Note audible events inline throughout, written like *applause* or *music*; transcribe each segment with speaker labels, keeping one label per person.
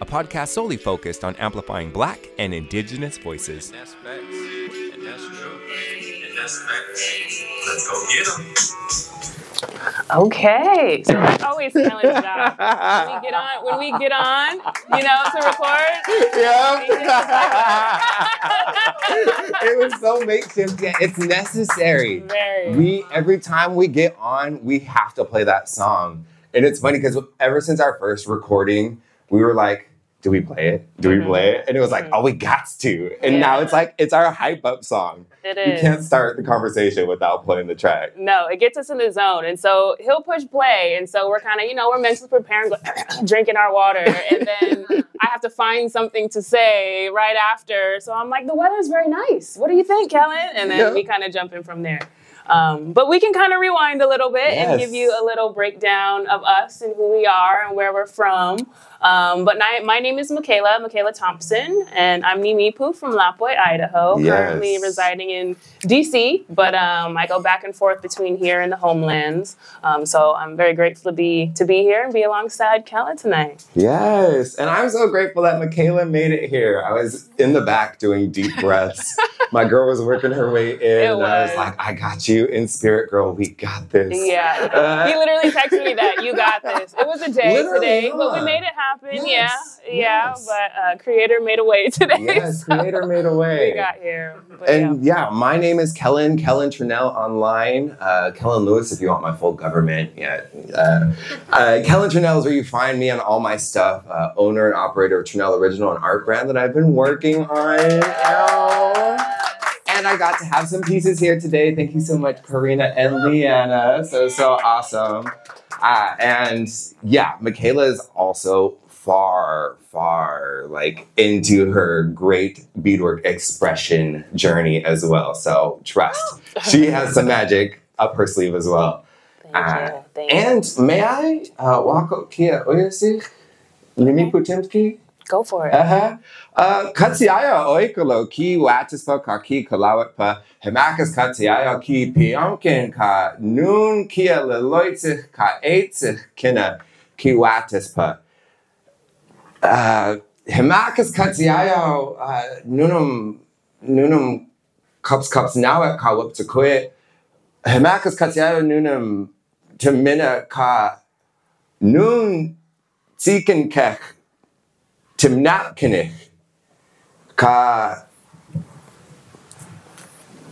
Speaker 1: a podcast solely focused on amplifying black and indigenous voices.
Speaker 2: That's facts. And that's true. And that's facts. Let's go get them.
Speaker 3: Okay, so *laughs* that's always Kellen's job. When we get on, when we get on, you know, to record. *laughs*
Speaker 4: it was so makeshift. Yeah, it's necessary.
Speaker 3: Very.
Speaker 4: We every time we get on, we have to play that song, and it's funny because ever since our first recording, we were like. Do we play it? Do we play it? And it was like, oh, we got to. And now it's like, it's our hype up song.
Speaker 3: It
Speaker 4: You can't start the conversation without playing the track.
Speaker 3: No, it gets us in the zone. And so he'll push play. And so we're kind of, you know, we're mentally preparing, *clears throat* drinking our water. And then I have to find something to say right after. So I'm like, the weather's very nice. What do you think, Kellen? And then
Speaker 4: Yeah.
Speaker 3: we kind of jump in from there. Um, but we can kind of rewind a little bit and give you a little breakdown of us and who we are and where we're from. Um, but my, my name is Mikailah, Mikailah Thompson, and I'm Nimipu from Lapwai, Idaho,
Speaker 4: Yes.
Speaker 3: currently residing in DC, but um, I go back and forth between here and the homelands. Um, so I'm very grateful to be to be here and be alongside Kellen tonight.
Speaker 4: Yes, and I'm so grateful that Mikailah made it here. I was in the back doing deep *laughs* breaths. My girl was working her way in, and I was like, "I got you in spirit, girl. We got this."
Speaker 3: Yeah,
Speaker 4: Uh,
Speaker 3: he literally texted me that you got this. It was a day *laughs* today, but we made it happen.
Speaker 4: Yes,
Speaker 3: yeah, yeah. But uh, Creator made a way *laughs* today.
Speaker 4: Yes,
Speaker 3: so
Speaker 4: Creator made a way.
Speaker 3: We got here.
Speaker 4: And yeah, my name is Kellen, Kellen Trenal online. Uh, Kellen Lewis, if you want my full government. Yeah. Uh, uh, Kellen Trenal is where you find me on all my stuff. Uh, owner and operator of Trenal Original, an art brand that I've been working on. And I got to have some pieces here today. Thank you so much, Korina and Liana. So, so awesome. Uh, and yeah, Mikailah is also far, far like into her great beadwork expression journey as well. So trust, *gasps* she has some magic up her sleeve as well.
Speaker 3: Thank
Speaker 4: Uh,
Speaker 3: you. Thank you.
Speaker 4: And may I uh, walk up here? Putimski?
Speaker 3: Go for it.
Speaker 4: Uh-huh. Uh, Katsiaya oikolo ki watispa ka ki kalawat pa hemakas katsiaya ki pionkin ka nun kia leloitzich ka eitzich kina ki watispa. Uh, hemakas katsiaya uh, nunum nunum cups cups nawat ka quit. Hemakas katsiaya nunum temina ka nun tsikin kech Timnatkinich ka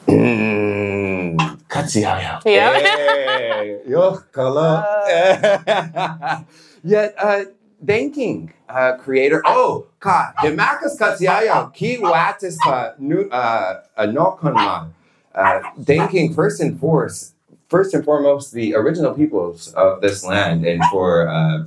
Speaker 4: Mm, Katsiaya.
Speaker 3: Yeah.
Speaker 4: Hey, yo, kala. *laughs* *laughs* Yet, uh, thanking uh, creator. Oh, ka himakas katsiaya ki watis ka nu uh, anokonma. Uh, thanking first and foremost, first and foremost, the original peoples of this land, and for uh,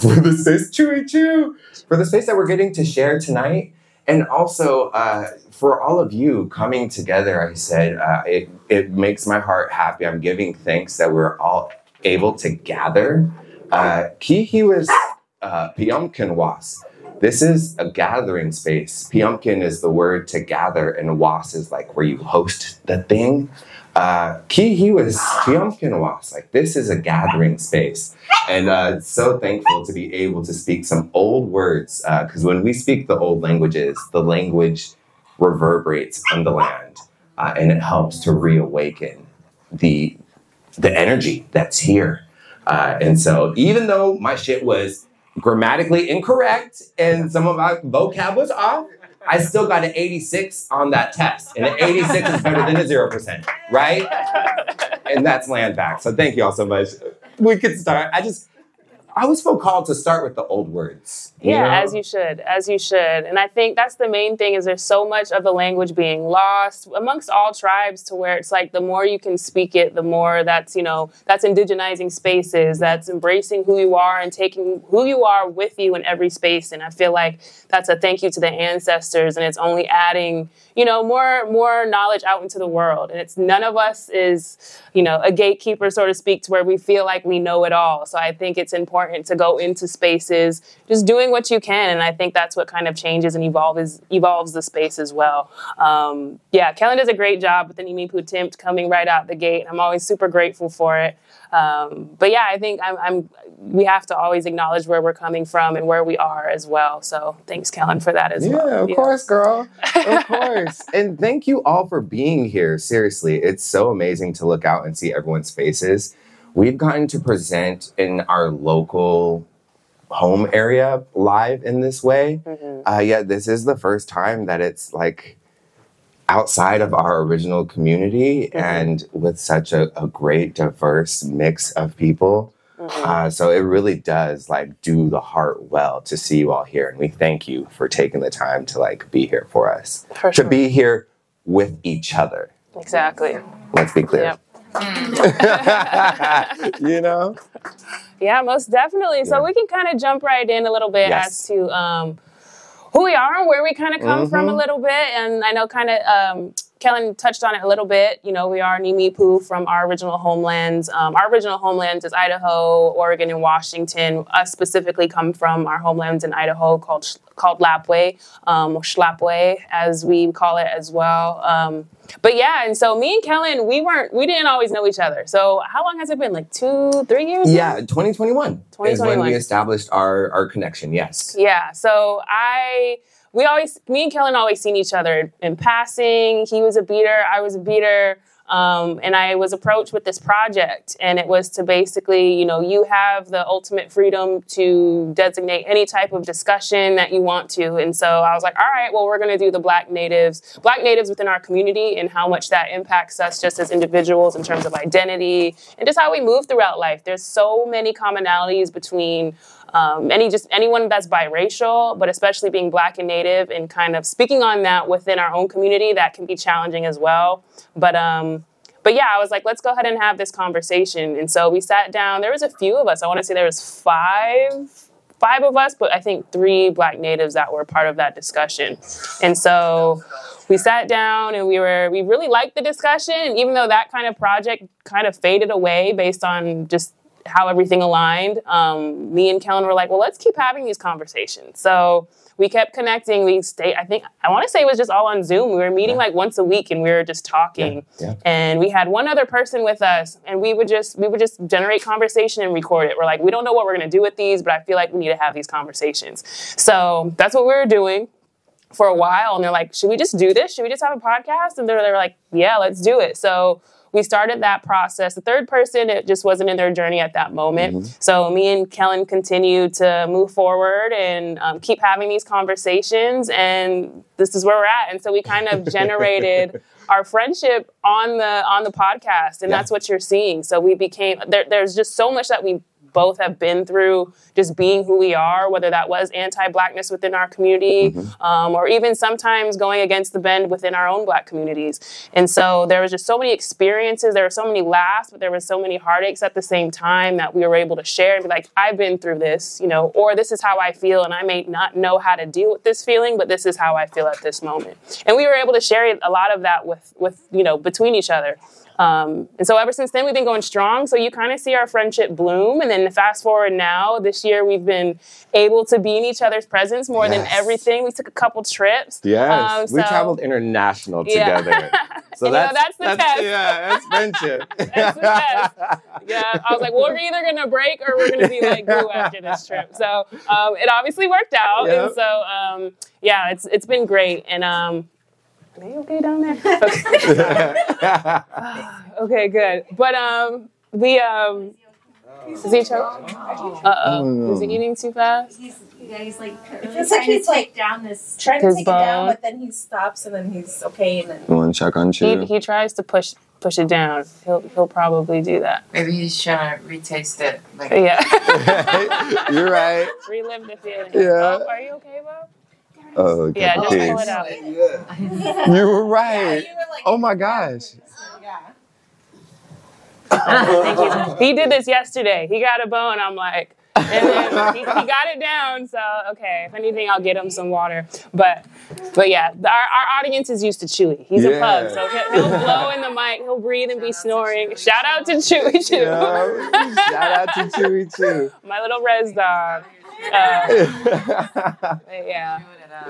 Speaker 4: for the space, chewy chew, for the space that we're getting to share tonight, and also uh, for all of you coming together. I said uh, it it makes my heart happy. I'm giving thanks that we're all able to gather. Uh, Kihi was uh, Piumkin was. This is a gathering space. Piumkin is the word to gather, and was is like where you host the thing. Uh, Kihi was Piumkin was. Like this is a gathering space. And uh, so thankful to be able to speak some old words because when we speak the old languages, the language reverberates on the land uh, and it helps to reawaken the the energy that's here. Uh, and so, even though my shit was grammatically incorrect and some of my vocab was off, I still got an 86 on that test. And an 86 is better than a 0%, right? *laughs* And that's land back. So, thank you all so much. We could start. I just, I always feel called to start with the old words.
Speaker 3: yeah
Speaker 4: know?
Speaker 3: as you should as you should and i think that's the main thing is there's so much of the language being lost amongst all tribes to where it's like the more you can speak it the more that's you know that's indigenizing spaces that's embracing who you are and taking who you are with you in every space and i feel like that's a thank you to the ancestors and it's only adding you know more more knowledge out into the world and it's none of us is you know a gatekeeper so to speak to where we feel like we know it all so i think it's important to go into spaces just doing what you can and i think that's what kind of changes and evolves evolves the space as well um, yeah kellen does a great job with the nimipu tempt coming right out the gate i'm always super grateful for it um, but yeah i think I'm, I'm we have to always acknowledge where we're coming from and where we are as well so thanks kellen for that as
Speaker 4: Yeah,
Speaker 3: well yeah
Speaker 4: of course, girl. Of *laughs* course. and thank you all for being here. Seriously, it's so amazing to look out and see everyone's faces. We've gotten to present in our local home area live in this way. Uh, yeah, this is the first time that it's like outside of our original community and with such a, a great diverse mix of people. Uh, so it really does like do the heart well to see you all here, and we thank you for taking the time to like be here for us,
Speaker 3: For
Speaker 4: to
Speaker 3: sure.
Speaker 4: be here with each other.
Speaker 3: exactly
Speaker 4: Let's be clear.
Speaker 3: Yep. *laughs*
Speaker 4: you know,
Speaker 3: Yeah, most definitely. So
Speaker 4: Yeah.
Speaker 3: we can kind of jump right in a little bit
Speaker 4: Yes.
Speaker 3: as to um, who we are and where we kind of come from a
Speaker 4: Mm-hmm.
Speaker 3: little bit. And I know kind of um, Kellen touched on it a little bit. You know, we are Nimipu from our original homelands. Um, our original homelands is Idaho, Oregon, and Washington. Us specifically come from our homelands in Idaho called called Lapwai, um, or Schlapway, as we call it as well. Um, but yeah, and so me and Kellen, we weren't, we didn't always know each other. So how long has it been? Like two, three years? now?
Speaker 4: yeah, 2021, is when
Speaker 3: 2021.
Speaker 4: we established our our connection. Yes.
Speaker 3: Yeah. So I, we always, me and Kellen always seen each other in passing. He was a beater, I was a beater. Um, and I was approached with this project, and it was to basically, you know, you have the ultimate freedom to designate any type of discussion that you want to. And so I was like, all right, well, we're going to do the Black natives, Black natives within our community, and how much that impacts us just as individuals in terms of identity and just how we move throughout life. There's so many commonalities between um, any just anyone that's biracial, but especially being black and native, and kind of speaking on that within our own community, that can be challenging as well. But um, but yeah, I was like, let's go ahead and have this conversation. And so we sat down. There was a few of us. I want to say there was five five of us, but I think three black natives that were part of that discussion. And so we sat down and we were we really liked the discussion, even though that kind of project kind of faded away based on just how everything aligned. Um, me and Kellen were like, well, let's keep having these conversations. So we kept connecting. We stayed, I think, I want to say it was just all on Zoom. We were meeting like once a week and we were just talking.
Speaker 4: Yeah, yeah.
Speaker 3: And we had one other person with us and we would just, we would just generate conversation and record it. We're like, we don't know what we're going to do with these, but I feel like we need to have these conversations. So that's what we were doing for a while and they're like, should we just do this? Should we just have a podcast? And they're, they're like, yeah, let's do it. So we started that process. The third person, it just wasn't in their journey at that moment. So me and Kellen continued to move forward and um, keep having these conversations. And this is where we're at. And so we kind of generated *laughs* our friendship on the on the podcast, and
Speaker 4: Yeah.
Speaker 3: that's what you're seeing. So we became there, there's just so much that we both have been through just being who we are, whether that was anti-blackness within our community, um, or even sometimes going against the bend within our own black communities. And so there was just so many experiences, there were so many laughs, but there were so many heartaches at the same time that we were able to share and be like, I've been through this, you know, or this is how I feel, and I may not know how to deal with this feeling, but this is how I feel at this moment. And we were able to share a lot of that with, with you know, between each other. Um, and so ever since then, we've been going strong. So you kind of see our friendship bloom. And then fast forward now, this year we've been able to be in each other's presence more than everything. We took a couple trips.
Speaker 4: Yes,
Speaker 3: Um,
Speaker 4: we traveled international
Speaker 3: Yeah.
Speaker 4: together. *laughs* So
Speaker 3: And, you know, that's the test.
Speaker 4: Yeah, that's friendship. *laughs*
Speaker 3: That's the test. Yeah, I was like, well, we're either gonna break or we're gonna be like glue *laughs* after this trip. So um, it obviously worked out,
Speaker 4: Yep.
Speaker 3: and so um, yeah, it's it's been great. And um, are they okay down there? *laughs* Okay. *laughs* okay, good. But um, we um, is he choked? Uh oh, is he eating too fast?
Speaker 5: He's, Yeah, he's like
Speaker 6: It
Speaker 5: really
Speaker 6: feels like he's,
Speaker 5: to
Speaker 6: like,
Speaker 5: down this.
Speaker 6: Trying to
Speaker 3: His
Speaker 6: take it down, but then he stops and then he's okay and then
Speaker 4: You want to check on
Speaker 3: He, he tries to push push it down. He'll he'll probably do that.
Speaker 7: Maybe he's trying to retaste it. Like,
Speaker 3: Yeah. *laughs*
Speaker 4: You're right.
Speaker 3: Relive the feeling.
Speaker 4: Yeah.
Speaker 3: Oh, are you okay, Bob?
Speaker 4: Oh,
Speaker 3: Yeah, just pull
Speaker 4: jeez.
Speaker 3: it out.
Speaker 4: You were right.
Speaker 6: you were like,
Speaker 4: Oh my gosh.
Speaker 6: yeah.
Speaker 3: Thank you. *laughs* He did this yesterday. He got a bone. I'm like, and then he, he got it down. So okay, if anything, I'll get him some water. But but yeah, the- our, our audience is used to Chewy. He's a pug, so he'll, he'll blow in the mic. He'll breathe and be snoring. Shout out to Chewy too.
Speaker 4: Yeah. Shout out to Chewy too. *laughs*
Speaker 3: My little res dog. *laughs* Uh, yeah.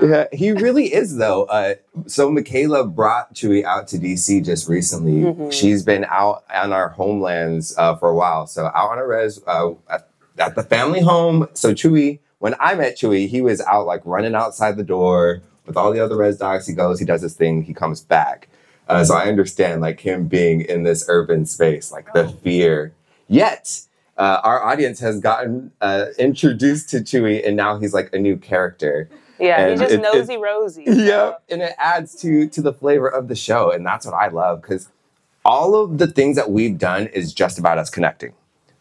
Speaker 4: Yeah, he really is though. Uh, so Mikailah brought Chewy out to DC just recently.
Speaker 3: Mhm.
Speaker 4: She's been out on our homelands uh, for a while. So out on a res uh, at, at the family home. So Chewy, when I met Chewy, he was out like running outside the door with all the other res dogs. He goes, he does his thing, he comes back. Uh, so I understand like him being in this urban space, like the fear. Yet. Uh, our audience has gotten uh, introduced to Chewy, and now he's like a new character.
Speaker 3: Yeah,
Speaker 4: And
Speaker 3: he's just
Speaker 4: it- it-
Speaker 3: nosy Rosie. *laughs* so-
Speaker 4: Yep, and it adds to to the flavor of the show, and that's what I love because all of the things that we've done is just about us connecting.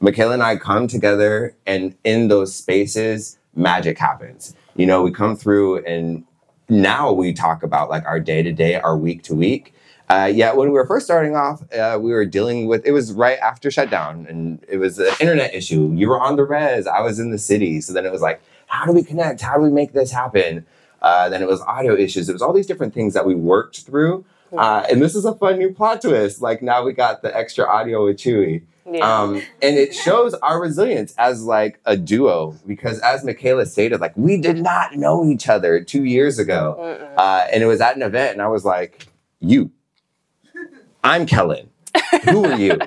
Speaker 4: Mikailah and I come together, and in those spaces, magic happens. You know, we come through, and now we talk about like our day to day, our week to week. Uh, yet when we were first starting off, uh, we were dealing with it was right after shutdown, and it was an internet issue. You were on the res, I was in the city, so then it was like, how do we connect? How do we make this happen? Uh, then it was audio issues. It was all these different things that we worked through. Uh, and this is a fun new plot twist. Like now we got the extra audio with Chewy.
Speaker 3: Yeah.
Speaker 4: Um, and it shows our resilience as like a duo because as Mikailah stated, like we did not know each other two years ago. Uh, and it was at an event and I was like, you, I'm Kellen. Who are you?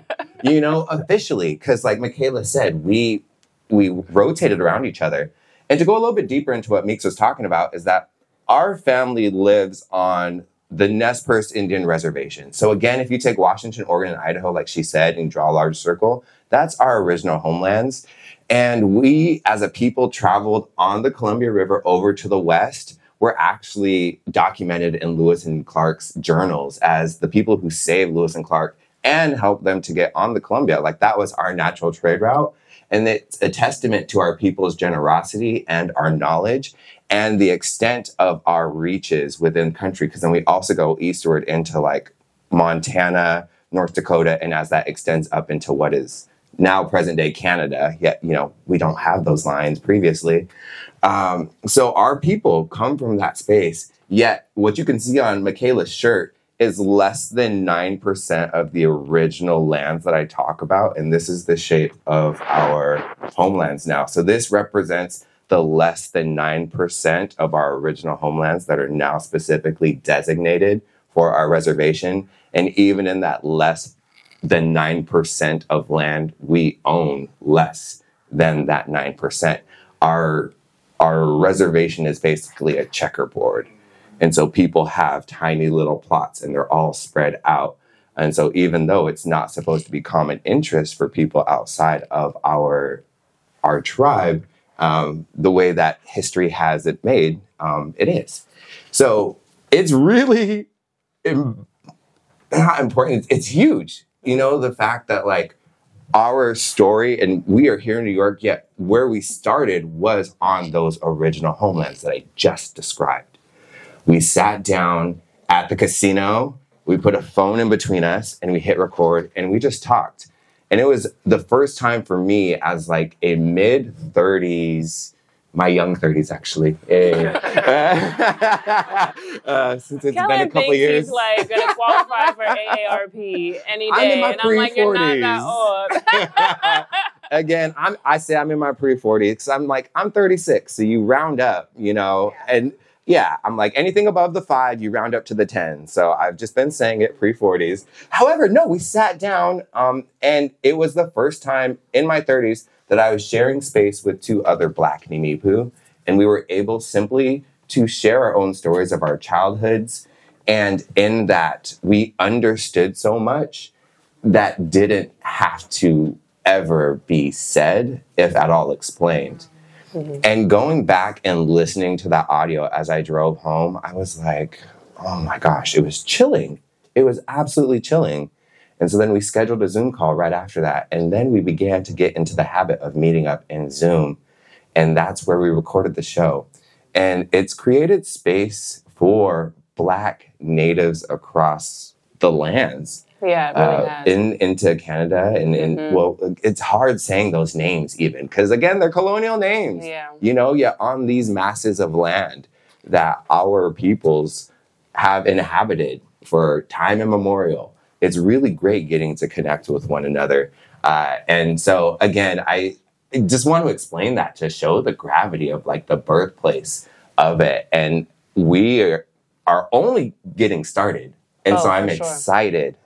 Speaker 4: you know, officially, because like Mikailah said, we we rotated around each other. And to go a little bit deeper into what Meeks was talking about is that our family lives on the Nez Perce Indian Reservation. So again, if you take Washington, Oregon, and Idaho, like she said, and draw a large circle, that's our original homelands. And we, as a people, traveled on the Columbia River over to the west. We're actually documented in Lewis and Clark's journals as the people who saved Lewis and Clark and helped them to get on the Columbia. Like that was our natural trade route. And it's a testament to our people's generosity and our knowledge and the extent of our reaches within country. Because then we also go eastward into like Montana, North Dakota, and as that extends up into what is now present day Canada, yet, you know, we don't have those lines previously. Um, so our people come from that space. Yet, what you can see on Mikailah's shirt is less than 9% of the original lands that I talk about. And this is the shape of our homelands now. So this represents the less than 9% of our original homelands that are now specifically designated for our reservation. And even in that less than 9% of land, we own less than that 9%. Our, our reservation is basically a checkerboard. And so people have tiny little plots and they're all spread out. And so even though it's not supposed to be common interest for people outside of our our tribe, um, the way that history has it made, um, it is. So it's really im- not important. It's, it's huge. You know, the fact that like our story and we are here in New York, yet where we started was on those original homelands that I just described. We sat down at the casino, we put a phone in between us, and we hit record and we just talked. And it was the first time for me as like a mid 30s, my young 30s actually. *laughs* eh, *laughs* uh, since it's been a
Speaker 3: Kellen
Speaker 4: couple years.
Speaker 3: he's like gonna *laughs* qualify for AARP any day.
Speaker 4: I'm in my
Speaker 3: and I'm like, you're not that old.
Speaker 4: Again, I'm I say I'm in my pre 40s because I'm like, I'm 36. So you round up, you know, and yeah, I'm like anything above the five, you round up to the 10. So I've just been saying it pre 40s. However, no, we sat down um, and it was the first time in my 30s that I was sharing space with two other Black Nimipu. And we were able simply to share our own stories of our childhoods. And in that, we understood so much that didn't have to ever be said, if at all explained. Mm-hmm. And going back and listening to that audio as I drove home, I was like, oh my gosh, it was chilling. It was absolutely chilling. And so then we scheduled a Zoom call right after that. And then we began to get into the habit of meeting up in Zoom. And that's where we recorded the show. And it's created space for Black natives across the lands
Speaker 3: Yeah, really
Speaker 4: uh, in into Canada and, and
Speaker 3: Mhm.
Speaker 4: well, it's hard saying those names even because again they're colonial names.
Speaker 3: Yeah.
Speaker 4: You know, yet on these masses of land that our peoples have inhabited for time immemorial. It's really great getting to connect with one another. Uh, and so again, I just want to explain that to show the gravity of like the birthplace of it. And we are, are only getting started. And
Speaker 3: Oh,
Speaker 4: so I'm
Speaker 3: sure.
Speaker 4: excited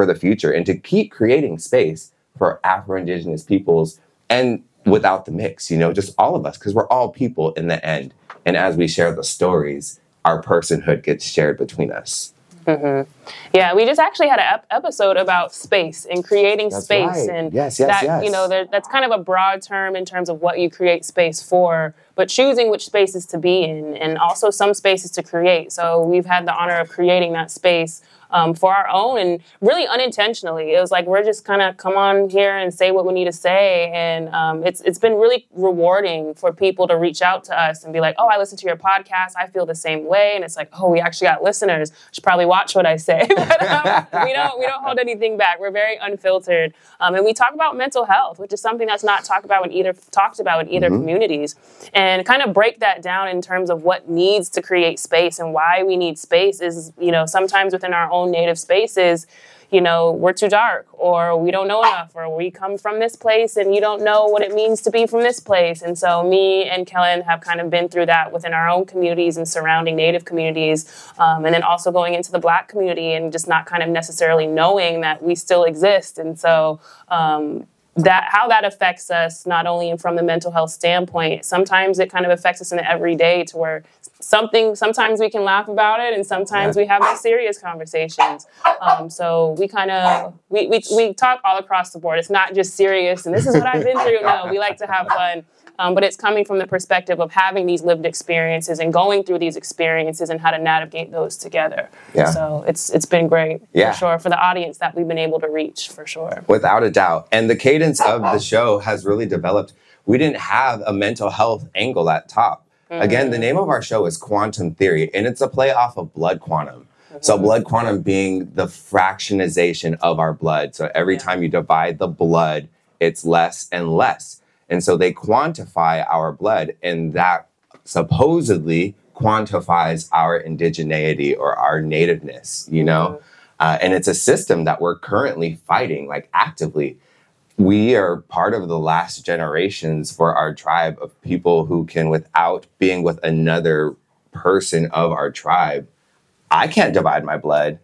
Speaker 4: for the future and to keep creating space for Afro Indigenous peoples and without the mix, you know, just all of us, because we're all people in the end. And as we share the stories, our personhood gets shared between us. Mm-hmm.
Speaker 3: Yeah, we just actually had an ep- episode about space and creating
Speaker 4: That's
Speaker 3: space,
Speaker 4: right.
Speaker 3: and
Speaker 4: Yes, yes,
Speaker 3: that
Speaker 4: yes.
Speaker 3: you know there, that's kind of a broad term in terms of what you create space for, but choosing which spaces to be in, and also some spaces to create. So we've had the honor of creating that space. Um, for our own and really unintentionally, it was like we're just kind of come on here and say what we need to say, and um, it's it's been really rewarding for people to reach out to us and be like, "Oh, I listen to your podcast. I feel the same way," and it's like, "Oh, we actually got listeners. Should probably watch what I say." *laughs* but um, we don't we don't hold anything back. We're very unfiltered, um, and we talk about mental health, which is something that's not talked about in either talked about in either communities, and kind of break that down in terms of what needs to create space and why we need space. Is you know sometimes within our own native spaces. You know, we're too dark, or we don't know enough, or we come from this place and you don't know what it means to be from this place. And so, me and Kellen have kind of been through that within our own communities and surrounding Native communities, um, and then also going into the Black community and just not kind of necessarily knowing that we still exist. And so, um, that how that affects us not only from the mental health standpoint sometimes it kind of affects us in the everyday to where something sometimes we can laugh about it and sometimes we have those serious conversations um, so we kind of we, we, we talk all across the board it's not just serious and this is what i've been through no we like to have fun um, but it's coming from the perspective of having these lived experiences and going through these experiences and how to navigate those together
Speaker 4: Yeah.
Speaker 3: so it's it's been great
Speaker 4: Yeah.
Speaker 3: for sure for the audience that we've been able to reach for sure
Speaker 4: Without a doubt. And the cadence of the show has really developed. We didn't have a mental health angle at top. Again, the mm. name of our show is Quantum Theory, and it's a play off of blood quantum. So, mm-hmm. blood quantum being the fractionization of our blood. So, every time you divide the blood, it's less and less. And so, they quantify our blood, and that supposedly quantifies our indigeneity or our nativeness, you know? Mm-hmm. Uh, and it's a system that we're currently fighting, like actively. We are part of the last generations for our tribe of people who can, without being with another person of our tribe, I can't divide my blood.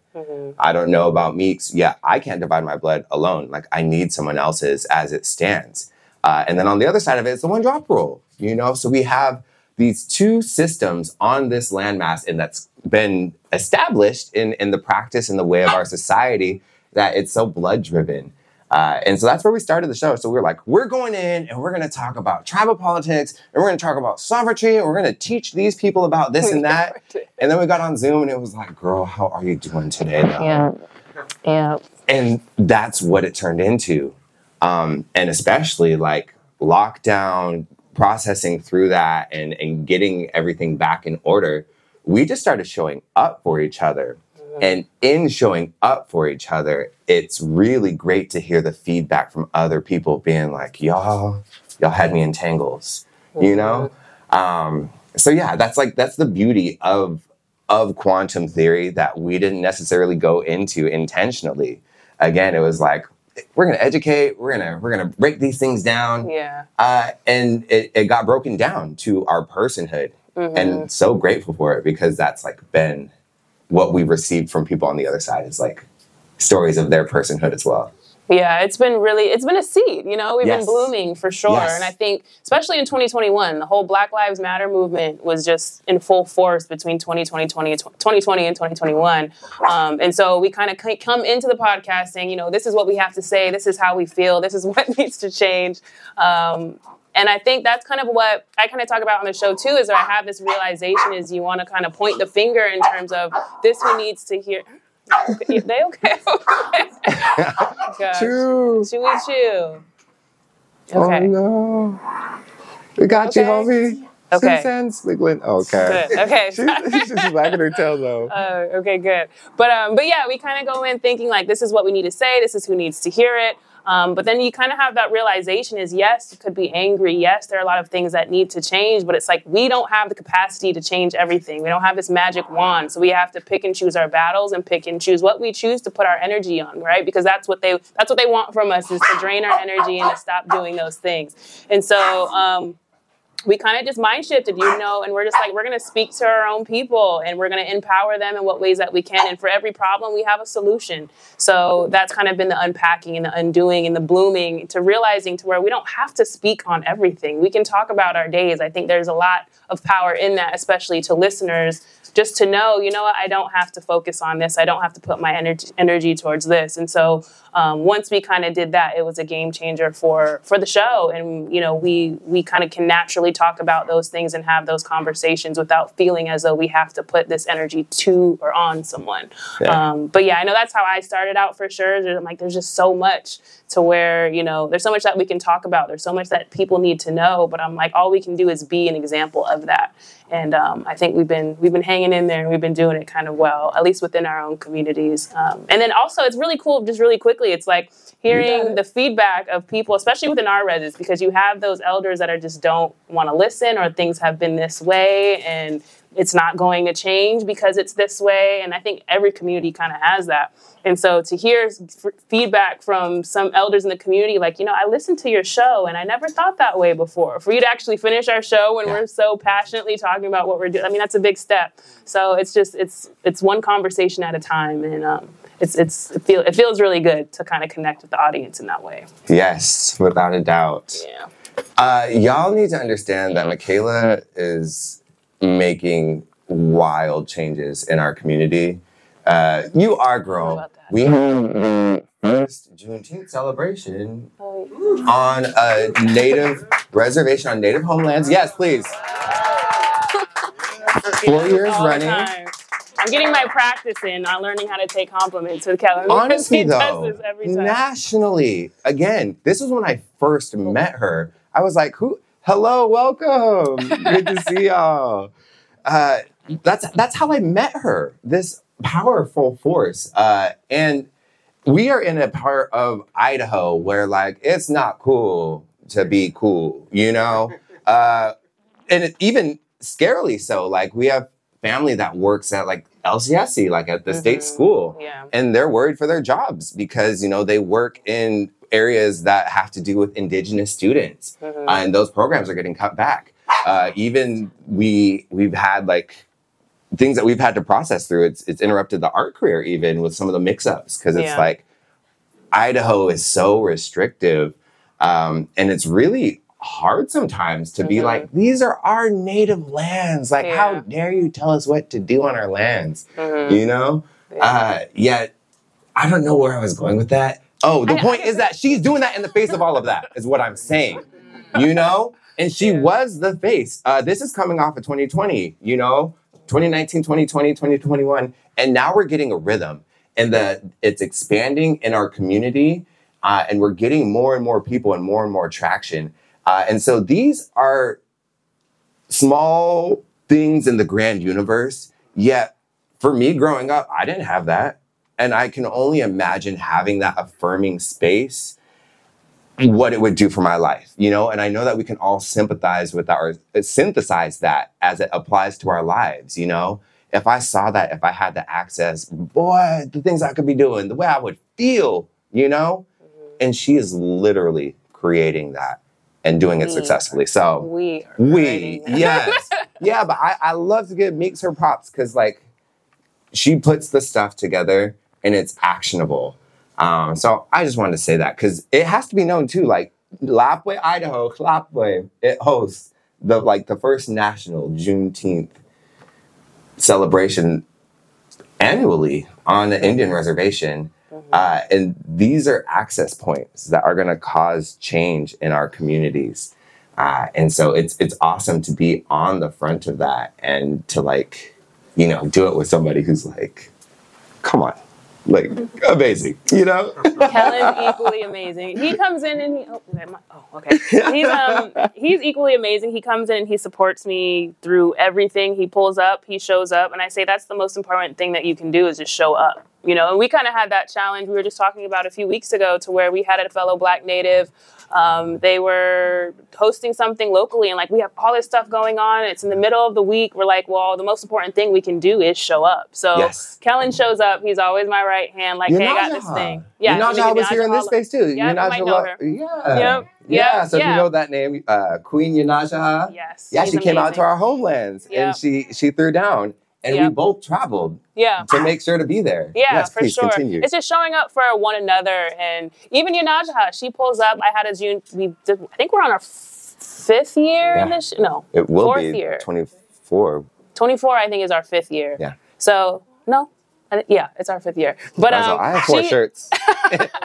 Speaker 4: I don't know about Meeks. Yeah, I can't divide my blood alone. Like I need someone else's as it stands. Uh, and then on the other side of it, it's the one drop rule. You know, so we have these two systems on this landmass, and that's been established in in the practice and the way of our society that it's so blood driven. Uh, and so that's where we started the show. So we were like, we're going in and we're going to talk about tribal politics and we're going to talk about sovereignty and we're going to teach these people about this and *laughs* that. And then we got on Zoom and it was like, girl, how are you doing today? Though?
Speaker 3: yeah yeah
Speaker 4: And that's what it turned into. Um, and especially like lockdown, processing through that and, and getting everything back in order, we just started showing up for each other. And in showing up for each other, it's really great to hear the feedback from other people being like, y'all, y'all had me in tangles, you know? Um, so yeah, that's like that's the beauty of of quantum theory that we didn't necessarily go into intentionally. Again, it was like we're gonna educate, we're gonna we're gonna break these things down,
Speaker 3: yeah
Speaker 4: uh, and it, it got broken down to our personhood, and so grateful for it because that's like been what we received from people on the other side is like stories of their personhood as well.
Speaker 3: Yeah, it's been really, it's been a seed, you know, we've
Speaker 4: Yes.
Speaker 3: been blooming for sure.
Speaker 4: Yes.
Speaker 3: And I think, especially in 2021, the whole Black Lives Matter movement was just in full force between 2020, 2020 and 2021. Um, and so we kind of come into the podcast saying, you know, this is what we have to say, this is how we feel, this is *laughs* what needs to change. Um, and I think that's kind of what I kind of talk about on the show too. Is that I have this realization is you want to kind of point the finger in terms of this who needs to hear. Okay, They okay? *laughs*
Speaker 4: True.
Speaker 3: Chewy chew.
Speaker 4: Oh
Speaker 3: Okay.
Speaker 4: no. We got you,
Speaker 3: Okay.
Speaker 4: homie.
Speaker 3: Okay.
Speaker 4: Okay.
Speaker 3: Good. Okay. *laughs*
Speaker 4: She's, she's wagging her tail though. *laughs*
Speaker 3: Uh, okay, good. But um, but yeah, we kind of go in thinking like this is what we need to say. This is who needs to hear it. Um, but then you kind of have that realization is yes, you could be angry. Yes, there are a lot of things that need to change, but it's like we don't have the capacity to change everything. We don't have this magic wand, so we have to pick and choose our battles and pick and choose what we choose to put our energy on, right? Because that's what they that's what they want from us is to drain our energy and to stop doing those things. And so. Um, we kind of just mind shifted, you know, and we're just like, we're going to speak to our own people and we're going to empower them in what ways that we can. And for every problem, we have a solution. So that's kind of been the unpacking and the undoing and the blooming to realizing to where we don't have to speak on everything. We can talk about our days. I think there's a lot of power in that, especially to listeners, just to know, you know what, I don't have to focus on this. I don't have to put my energy, energy towards this. And so um, once we kind of did that, it was a game changer for for the show. And you know, we we kind of can naturally talk about those things and have those conversations without feeling as though we have to put this energy to or on someone.
Speaker 4: Yeah.
Speaker 3: Um, but yeah, I know that's how I started out for sure. There's- I'm like, there's just so much to where you know, there's so much that we can talk about. There's so much that people need to know. But I'm like, all we can do is be an example of that. And um, I think we've been we've been hanging in there and we've been doing it kind of well, at least within our own communities. Um, and then also, it's really cool. Just really quickly, it's like hearing the feedback of people, especially within our residents, because you have those elders that are just don't want to listen or things have been this way and it's not going to change because it's this way. And I think every community kind of has that. And so to hear f- feedback from some elders in the community, like, you know, I listened to your show and I never thought that way before. For you to actually finish our show when
Speaker 4: Yeah.
Speaker 3: we're so passionately talking about what we're doing, I mean, that's a big step. So it's just, it's, it's one conversation at a time. And um, it's, it's, it, feel, it feels really good to kind of connect with the audience in that way.
Speaker 4: Yes, without a doubt.
Speaker 3: Yeah.
Speaker 4: Uh, y'all need to understand that Mikailah is making wild changes in our community. Uh, you are girl.
Speaker 3: about that?
Speaker 4: We have the first Juneteenth celebration
Speaker 3: Oh,
Speaker 4: on a native reservation on native homelands. Yes, please. *laughs* Four years running.
Speaker 3: I'm getting my practice in on learning how to take compliments with Kellen. because *laughs*
Speaker 4: Honestly,
Speaker 3: he does
Speaker 4: though,
Speaker 3: this every time.
Speaker 4: nationally, again, this was when I first met her. I was like, "Who? Hello, welcome. Good to see *laughs* y'all." Uh, that's that's how I met her. This powerful force, uh, and we are in a part of Idaho where like it's not cool to be cool, you know, uh, and it, even scarily so. Like we have family that works at like LCSC, like at the state
Speaker 3: Mhm.
Speaker 4: school
Speaker 3: Yeah.
Speaker 4: and they're worried for their jobs because you know they work in areas that have to do with indigenous students
Speaker 3: Mhm.
Speaker 4: uh, and those programs are getting cut back uh, even we we've had like things that we've had to process through it's it's interrupted the art career even with some of the mix-ups because it's
Speaker 3: Yeah.
Speaker 4: like idaho is so restrictive um, and it's really hard sometimes to be
Speaker 3: Mhm.
Speaker 4: like these are our native lands like how dare you tell us what to do on our lands
Speaker 3: Mhm.
Speaker 4: you know uh, yet I don't know where I was going with that. Oh, the
Speaker 3: I- I
Speaker 4: point
Speaker 3: guess
Speaker 4: is that she's doing that in the face of all of that, is what I'm saying. You know? And she was the face. Uh, this is coming off of 2020, you know? 2019, 2020, 2021. And now we're getting a rhythm and that it's expanding in our community uh, and we're getting more and more people and more and more traction. Uh, and so these are small things in the grand universe, yet for me growing up, I didn't have that. And I can only imagine having that affirming space, what it would do for my life, you know? And I know that we can all sympathize with that or synthesize that as it applies to our lives, you know? If I saw that, if I had the access, boy, the things I could be doing, the way I would feel, you know? And she is literally creating that and doing it successfully. So,
Speaker 3: We
Speaker 4: we, yes. *laughs* yeah, but I, I love to give Meeks her props because, like, she puts the stuff together and it's actionable. Um, so I just wanted to say that because it has to be known too. Like, Lapwai, Idaho, Lapwai, it hosts the like the first national Juneteenth celebration annually on the Indian reservation. Uh, and these are access points that are going to cause change in our communities. Uh, and so it's it's awesome to be on the front of that and to like, you know, do it with somebody who's like, come on, like amazing, you know? *laughs*
Speaker 3: Kellen's equally amazing. He comes in and he, oh, oh, okay. He's um he's equally amazing. He comes in and he supports me through everything. He pulls up, he shows up, and I say that's the most important thing that you can do is just show up. You know, and we kind of had that challenge we were just talking about a few weeks ago to where we had a fellow black native um, they were hosting something locally and like we have all this stuff going on it's in the middle of the week we're like well the most important thing we can do is show up so
Speaker 4: Yes.
Speaker 3: kellen shows up he's always my right hand like hey i got this thing yeah
Speaker 4: Yunaja was here in this space too.
Speaker 3: Yeah, you
Speaker 4: Yunaja
Speaker 3: might know
Speaker 4: lo-
Speaker 3: her.
Speaker 4: Yeah.
Speaker 3: Yep,
Speaker 4: Yeah.
Speaker 3: yep,
Speaker 4: So if
Speaker 3: yeah.
Speaker 4: you know that name, uh, Queen Yunaja.
Speaker 3: yes
Speaker 4: Yeah,
Speaker 3: she's
Speaker 4: she came out to our homelands
Speaker 3: Yep.
Speaker 4: and she she threw down, and we both traveled
Speaker 3: yeah
Speaker 4: to make sure to be there.
Speaker 3: Yeah,
Speaker 4: yes,
Speaker 3: for sure.
Speaker 4: continue.
Speaker 3: It's just showing up for one another, and even Yanajaha, she pulls up. I had a June. We did, I think we're on our fifth year.
Speaker 4: Yeah.
Speaker 3: This no,
Speaker 4: it will
Speaker 3: fourth
Speaker 4: be
Speaker 3: year.
Speaker 4: twenty four.
Speaker 3: Twenty four. I think is our fifth year.
Speaker 4: Yeah.
Speaker 3: So no, I, yeah, it's our fifth year. But um,
Speaker 4: I have four
Speaker 3: she,
Speaker 4: shirts. *laughs*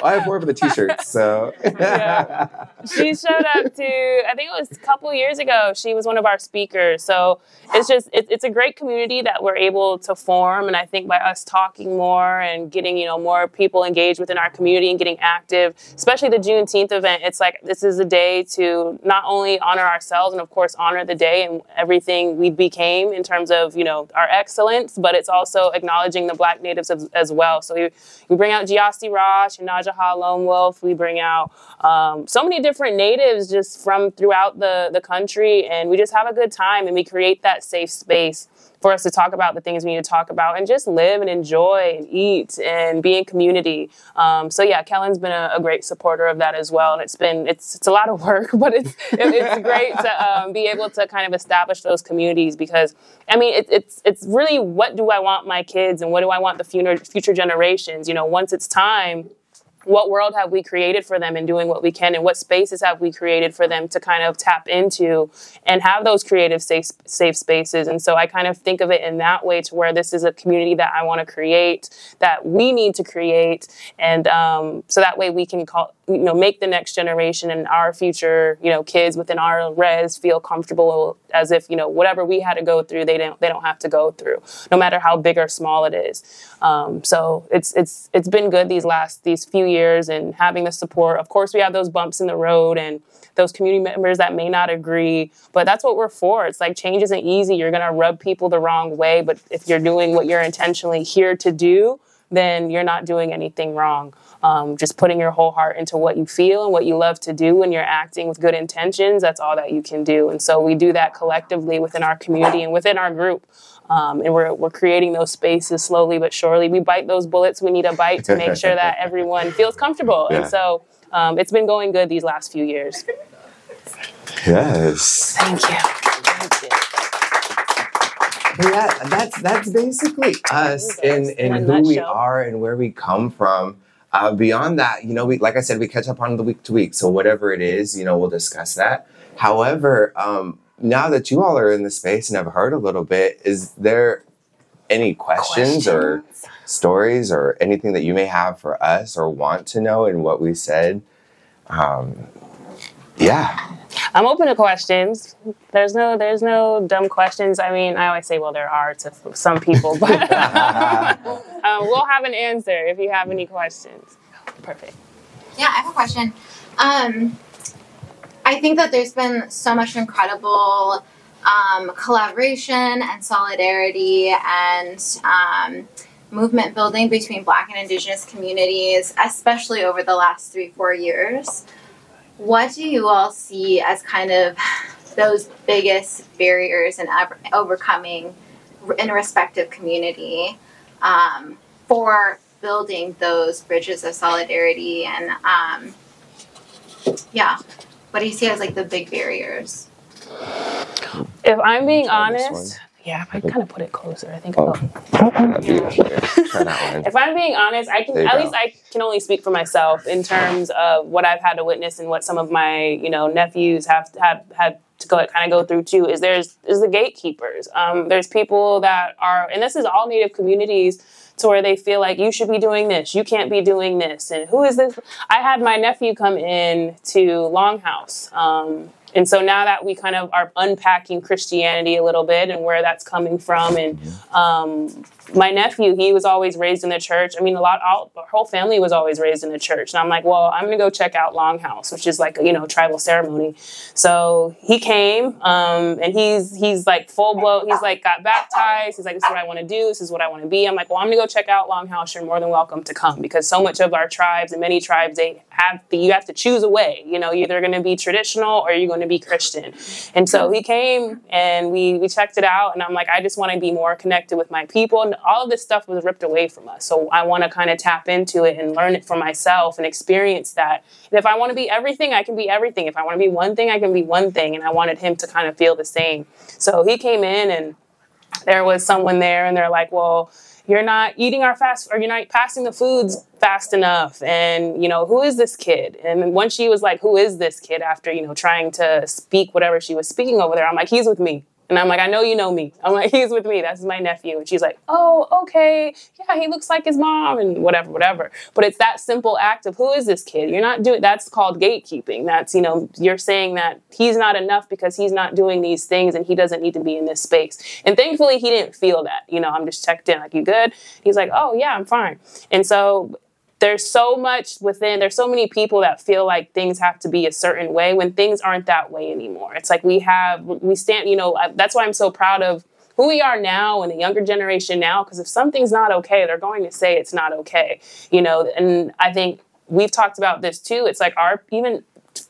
Speaker 4: I have more of the t-shirts. So
Speaker 3: Yeah. *laughs* she showed up to i think it was a couple years ago she was one of our speakers so it's just it, it's a great community that we're able to form and i think by us talking more and getting you know more people engaged within our community and getting active especially the juneteenth event it's like this is a day to not only honor ourselves and of course honor the day and everything we became in terms of you know our excellence but it's also acknowledging the black natives as, as well so we, we bring out Giasti Rosh and Najaha Lone Wolf. We bring out um, so many different natives just from throughout the, the country and we just have a good time and we create that safe space for us to talk about the things we need to talk about and just live and enjoy and eat and be in community. Um, so yeah kellen's been a, a great supporter of that as well and it's been it's, it's a lot of work *laughs* but it's it, it's great to um, be able to kind of establish those communities because i mean it, it's it's really what do i want my kids and what do i want the future future generations? You know once it's time what world have we created for them and doing what we can and what spaces have we created for them to kind of tap into and have those creative safe, safe spaces. And so i kind of think of it in that way to where this is a community that i want to create that we need to create. And um, so that way we can call you know make the next generation and our future you know kids within our res feel comfortable as if you know whatever we had to go through they don't they don't have to go through no matter how big or small it is. Um, so it's it's it's been good these last these few years and having the support. Of course we have those bumps in the road and those community members that may not agree but that's what we're for. It's like change isn't easy. You're going to rub people the wrong way but if you're doing what you're intentionally here to do then you're not doing anything wrong. Um, just putting your whole heart into what you feel and what you love to do when you're acting with good intentions that's all that you can do. And so we do that collectively within our community and within our group. Um, and we're, we're creating those spaces slowly but surely. We bite those bullets we need a bite to make sure that everyone *laughs* feels comfortable.
Speaker 4: Yeah.
Speaker 3: and so um, it's been going good these last few years.
Speaker 4: Yes.
Speaker 3: thank you, thank you.
Speaker 4: Yeah, that's that's basically us
Speaker 3: in a
Speaker 4: who we are and where we come from. Uh, beyond that, you know, we like I said, we catch up on the week to week. So whatever it is, you know, we'll discuss that. However, um, now that you all are in the space and have heard a little bit, is there any questions, or stories or anything that you may have for us or want to know in what we said? Um, yeah.
Speaker 3: I'm open to questions. There's no there's no dumb questions. I mean, I always say, well, there are to some people, but *laughs* um, we'll have an answer if you have any questions. Perfect.
Speaker 5: Yeah, I have a question. Um, I think that there's been so much incredible um, collaboration and solidarity and um, movement building between Black and Indigenous communities, especially over the last three, four years. What do you all see as kind of those biggest barriers in ever- overcoming in a respective community um, for building those bridges of solidarity and um, yeah. What do you see as like the big barriers?
Speaker 3: If I'm being
Speaker 4: Try this
Speaker 3: honest, yeah, if I kind of put it closer, I think.
Speaker 4: Oh.
Speaker 3: I'll-
Speaker 4: That'd be up there. Try that one.
Speaker 3: If I'm being honest, I can at
Speaker 4: go.
Speaker 3: least I can only speak for myself in terms of what I've had to witness and what some of my you know nephews have have had to go kind of go through too. Is there's is the gatekeepers. Um, there's people that are, and this is all Native communities. To where they feel like you should be doing this, you can't be doing this, and who is this? I had my nephew come in to Longhouse, um, And so now that we kind of are unpacking Christianity a little bit and where that's coming from, and um, my nephew, he was always raised in the church. I mean, a lot, all, our whole family was always raised in the church. And I'm like, well, I'm going to go check out Longhouse, which is like, you know, tribal ceremony. So he came, um, and he's, he's like full blown, he's like got baptized. He's like, this is what I want to do. This is what I want to be. I'm like, well, I'm going to go check out Longhouse. You're more than welcome to come because so much of our tribes and many tribes, they have, the, you have to choose a way, you know, you're either going to be traditional or you're going to be Christian. And so he came and we, we checked it out. And I'm like, I just want to be more connected with my people. All of this stuff was ripped away from us. So I want to kind of tap into it and learn it for myself and experience that. And if I want to be everything, I can be everything. If I want to be one thing, I can be one thing. And I wanted him to kind of feel the same. So he came in and there was someone there and they're like, well, you're not eating our fast or you're not passing the foods fast enough and you know who is this kid and once she was like who is this kid after you know trying to speak whatever she was speaking over there i'm like he's with me and I'm like, I know you know me. I'm like, *laughs* he's with me. That's my nephew. And she's like, oh, okay. Yeah, he looks like his mom and whatever, whatever. But it's that simple act of who is this kid? You're not doing that's called gatekeeping. That's, you know, you're saying that he's not enough because he's not doing these things and he doesn't need to be in this space. And thankfully he didn't feel that. You know, I'm just checked in, like, you good? He's like, oh yeah, I'm fine. And so there's so much within there's so many people that feel like things have to be a certain way when things aren't that way anymore. It's like we have we stand you know that's why i'm so proud of who we are now and the younger generation now because if something's not okay they're going to say it's not okay you know and i think we've talked about this too. It's like our even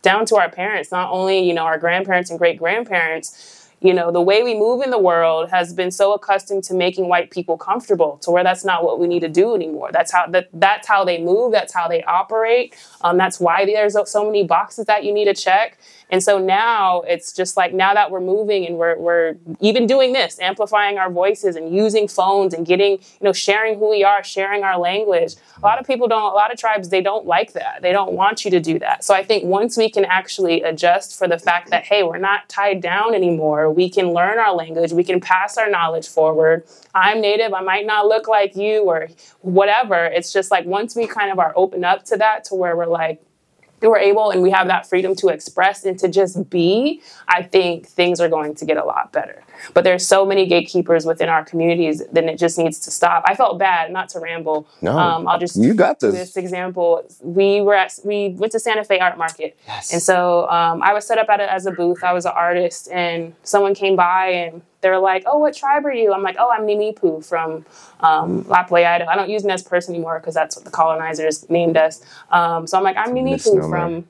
Speaker 3: down to our parents not only you know our grandparents and great grandparents you know the way we move in the world has been so accustomed to making white people comfortable to where that's not what we need to do anymore. That's how that, that's how they move that's how they operate. Um, that's why there's so many boxes that you need to check and so now it's just like now that we're moving and we're, we're even doing this amplifying our voices and using phones and getting you know sharing who we are sharing our language a lot of people don't a lot of tribes they don't like that. They don't want you to do that. So i think once we can actually adjust for the fact that hey we're not tied down anymore we can learn our language we can pass our knowledge forward. I'm native i might not look like you or whatever. It's just like once we kind of are open up to that to where we're like we're able and we have that freedom to express and to just be, I think things are going to get a lot better. But there's so many gatekeepers within our communities, then it just needs to stop. I felt bad, not to ramble.
Speaker 4: No,
Speaker 3: um, I'll just
Speaker 4: you got this.
Speaker 3: this example. We were at we went to Santa Fe Art Market,
Speaker 4: Yes.
Speaker 3: and so um, I was set up at a, as a booth. I was an artist, and someone came by and they're like, "Oh, what tribe are you?" I'm like, "Oh, I'm Nimipu from um, Lapwai, Idaho." I don't use Nez Perce anymore because that's what the colonizers named us. Um, so I'm like, "I'm Nimipu from."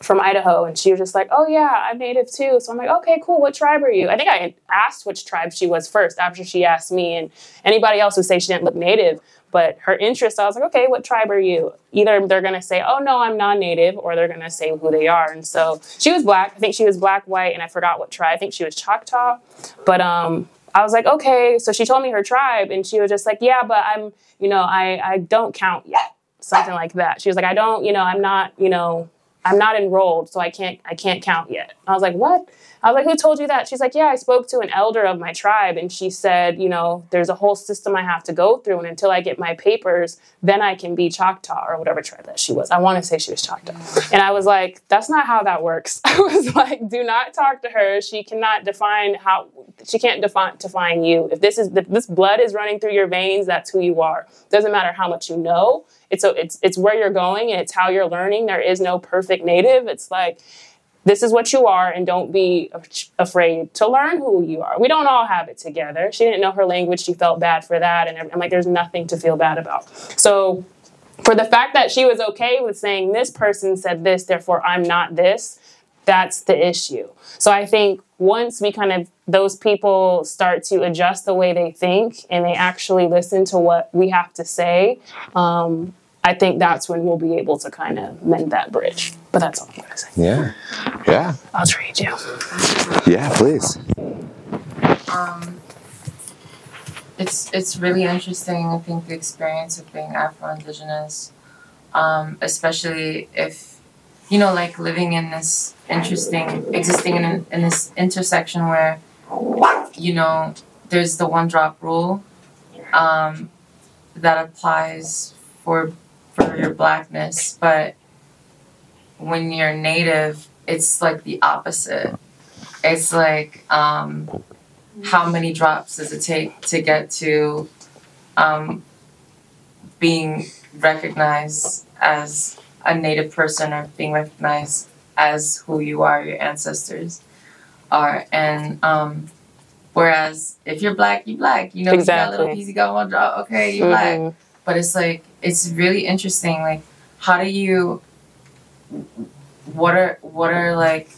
Speaker 3: From Idaho, and she was just like, "Oh yeah, I'm native too." So I'm like, "Okay, cool. What tribe are you?" I think I asked which tribe she was first after she asked me, and anybody else would say she didn't look native but her interest, I was like, okay, what tribe are you? Either they're gonna say, oh no, I'm non-native, or they're gonna say who they are. And so she was black. I think she was black, white, and I forgot what tribe. I think she was Choctaw. But um, I was like, okay. So she told me her tribe, and she was just like, yeah, but I'm, you know, I I don't count yet, something like that. She was like, I don't, you know, I'm not, you know, I'm not enrolled, so I can't I can't count yet. I was like, what? I was like, who told you that? She's like, yeah, I spoke to an elder of my tribe, and she said, you know, there's a whole system I have to go through, and until I get my papers, then I can be Choctaw or whatever tribe that she was. I want to say she was Choctaw, and I was like, that's not how that works. *laughs* I was like, do not talk to her. She cannot define how. She can't define define you. If this is if this blood is running through your veins, that's who you are. Doesn't matter how much you know. It's so it's it's where you're going and it's how you're learning. There is no perfect native. It's like this is what you are and don't be af- afraid to learn who you are. We don't all have it together. She didn't know her language. She felt bad for that. And I'm like, there's nothing to feel bad about. So for the fact that she was okay with saying this person said this, therefore I'm not this, that's the issue. So I think once we kind of those people start to adjust the way they think and they actually listen to what we have to say, um, I think that's when we'll be able to kind of mend that bridge. But that's all I'm going to say.
Speaker 4: Yeah. Yeah.
Speaker 3: I'll trade you.
Speaker 4: Yeah, please.
Speaker 7: Um, it's it's really interesting. I think the experience of being Afro Indigenous, um, especially if you know, like living in this interesting, existing in in this intersection where you know there's the one drop rule um, that applies for your blackness, but when you're native, it's like the opposite. It's like um, how many drops does it take to get to um, being recognized as a native person or being recognized as who you are, your ancestors are, and um, whereas if you're black, you black. You know, you got a little
Speaker 3: Exactly.
Speaker 7: piece, you got one drop. Okay, you black
Speaker 3: Mhm.
Speaker 7: but it's like it's really interesting like how do you what are what are like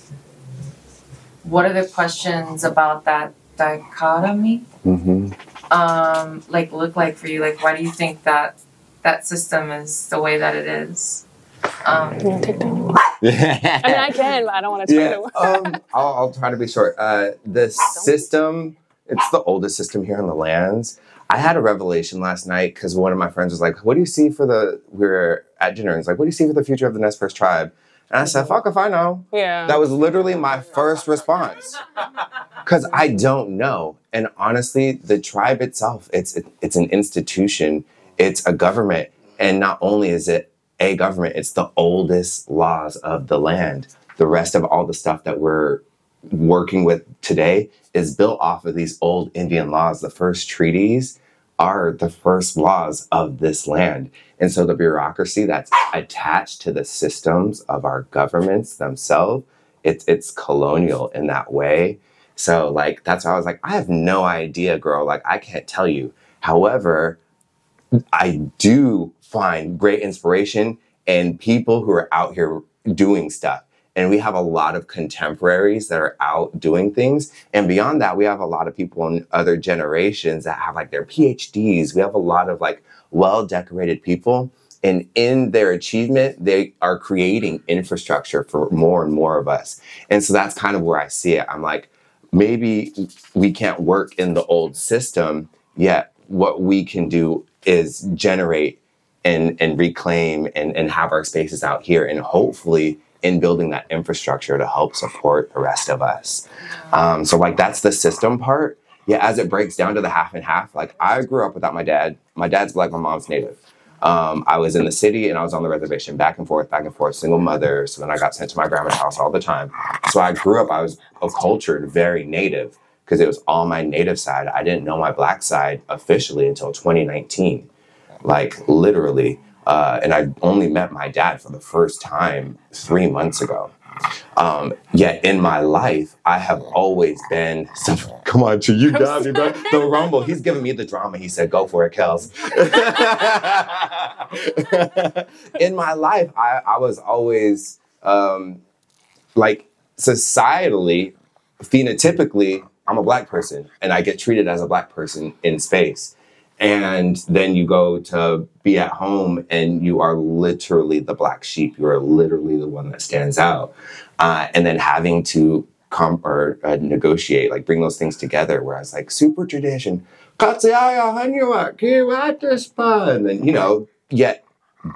Speaker 7: what are the questions about that dichotomy
Speaker 4: Mm-hmm.
Speaker 7: um like look like for you like why do you think that that system is the way that it is um
Speaker 3: You take that? *laughs* I mean, I can, but I don't want to turn
Speaker 4: yeah,
Speaker 3: it.
Speaker 4: um, I'll, I'll try to be short. Uh, the system, it's the oldest system here on the lands. I had a revelation last night because one of my friends was like, What do you see for the, we were at dinner, and he's like, What do you see for the future of the Nez Perce tribe? And I said, Fuck if I know.
Speaker 3: Yeah.
Speaker 4: That was literally my first response. Because I don't know. And honestly, the tribe itself, it's, it, it's an institution, it's a government. And not only is it a government, it's the oldest laws of the land. The rest of all the stuff that we're working with today is built off of these old Indian laws. The first treaties are the first laws of this land. And so the bureaucracy that's attached to the systems of our governments themselves, it's it's colonial in that way. So like that's why I was like, I have no idea, girl. Like I can't tell you. However, I do find great inspiration in people who are out here doing stuff. And we have a lot of contemporaries that are out doing things. And beyond that, we have a lot of people in other generations that have like their PhDs. We have a lot of like well decorated people. And in their achievement, they are creating infrastructure for more and more of us. And so that's kind of where I see it. I'm like, maybe we can't work in the old system, yet what we can do is generate and, and reclaim and, and have our spaces out here and hopefully in building that infrastructure to help support the rest of us. Um, so like that's the system part. Yeah, as it breaks down to the half and half, like I grew up without my dad. My dad's black, my mom's native. Um, I was in the city and I was on the reservation, back and forth, back and forth, single mother. So then I got sent to my grandma's house all the time. So I grew up, I was accultured very native because it was all my native side. I didn't know my black side officially until 2019, like literally. Uh, and I only met my dad for the first time three months ago. Um, yet in my life, I have always been. *laughs* Come on, to you got me, bro. The rumble. He's giving me the drama. He said, "Go for it, Kels." *laughs* in my life, I, I was always um, like societally, phenotypically, I'm a black person, and I get treated as a black person in space. And then you go to be at home, and you are literally the black sheep. You are literally the one that stands out. Uh, and then having to come or uh, negotiate, like bring those things together. Whereas, like super tradition, and then you know, yet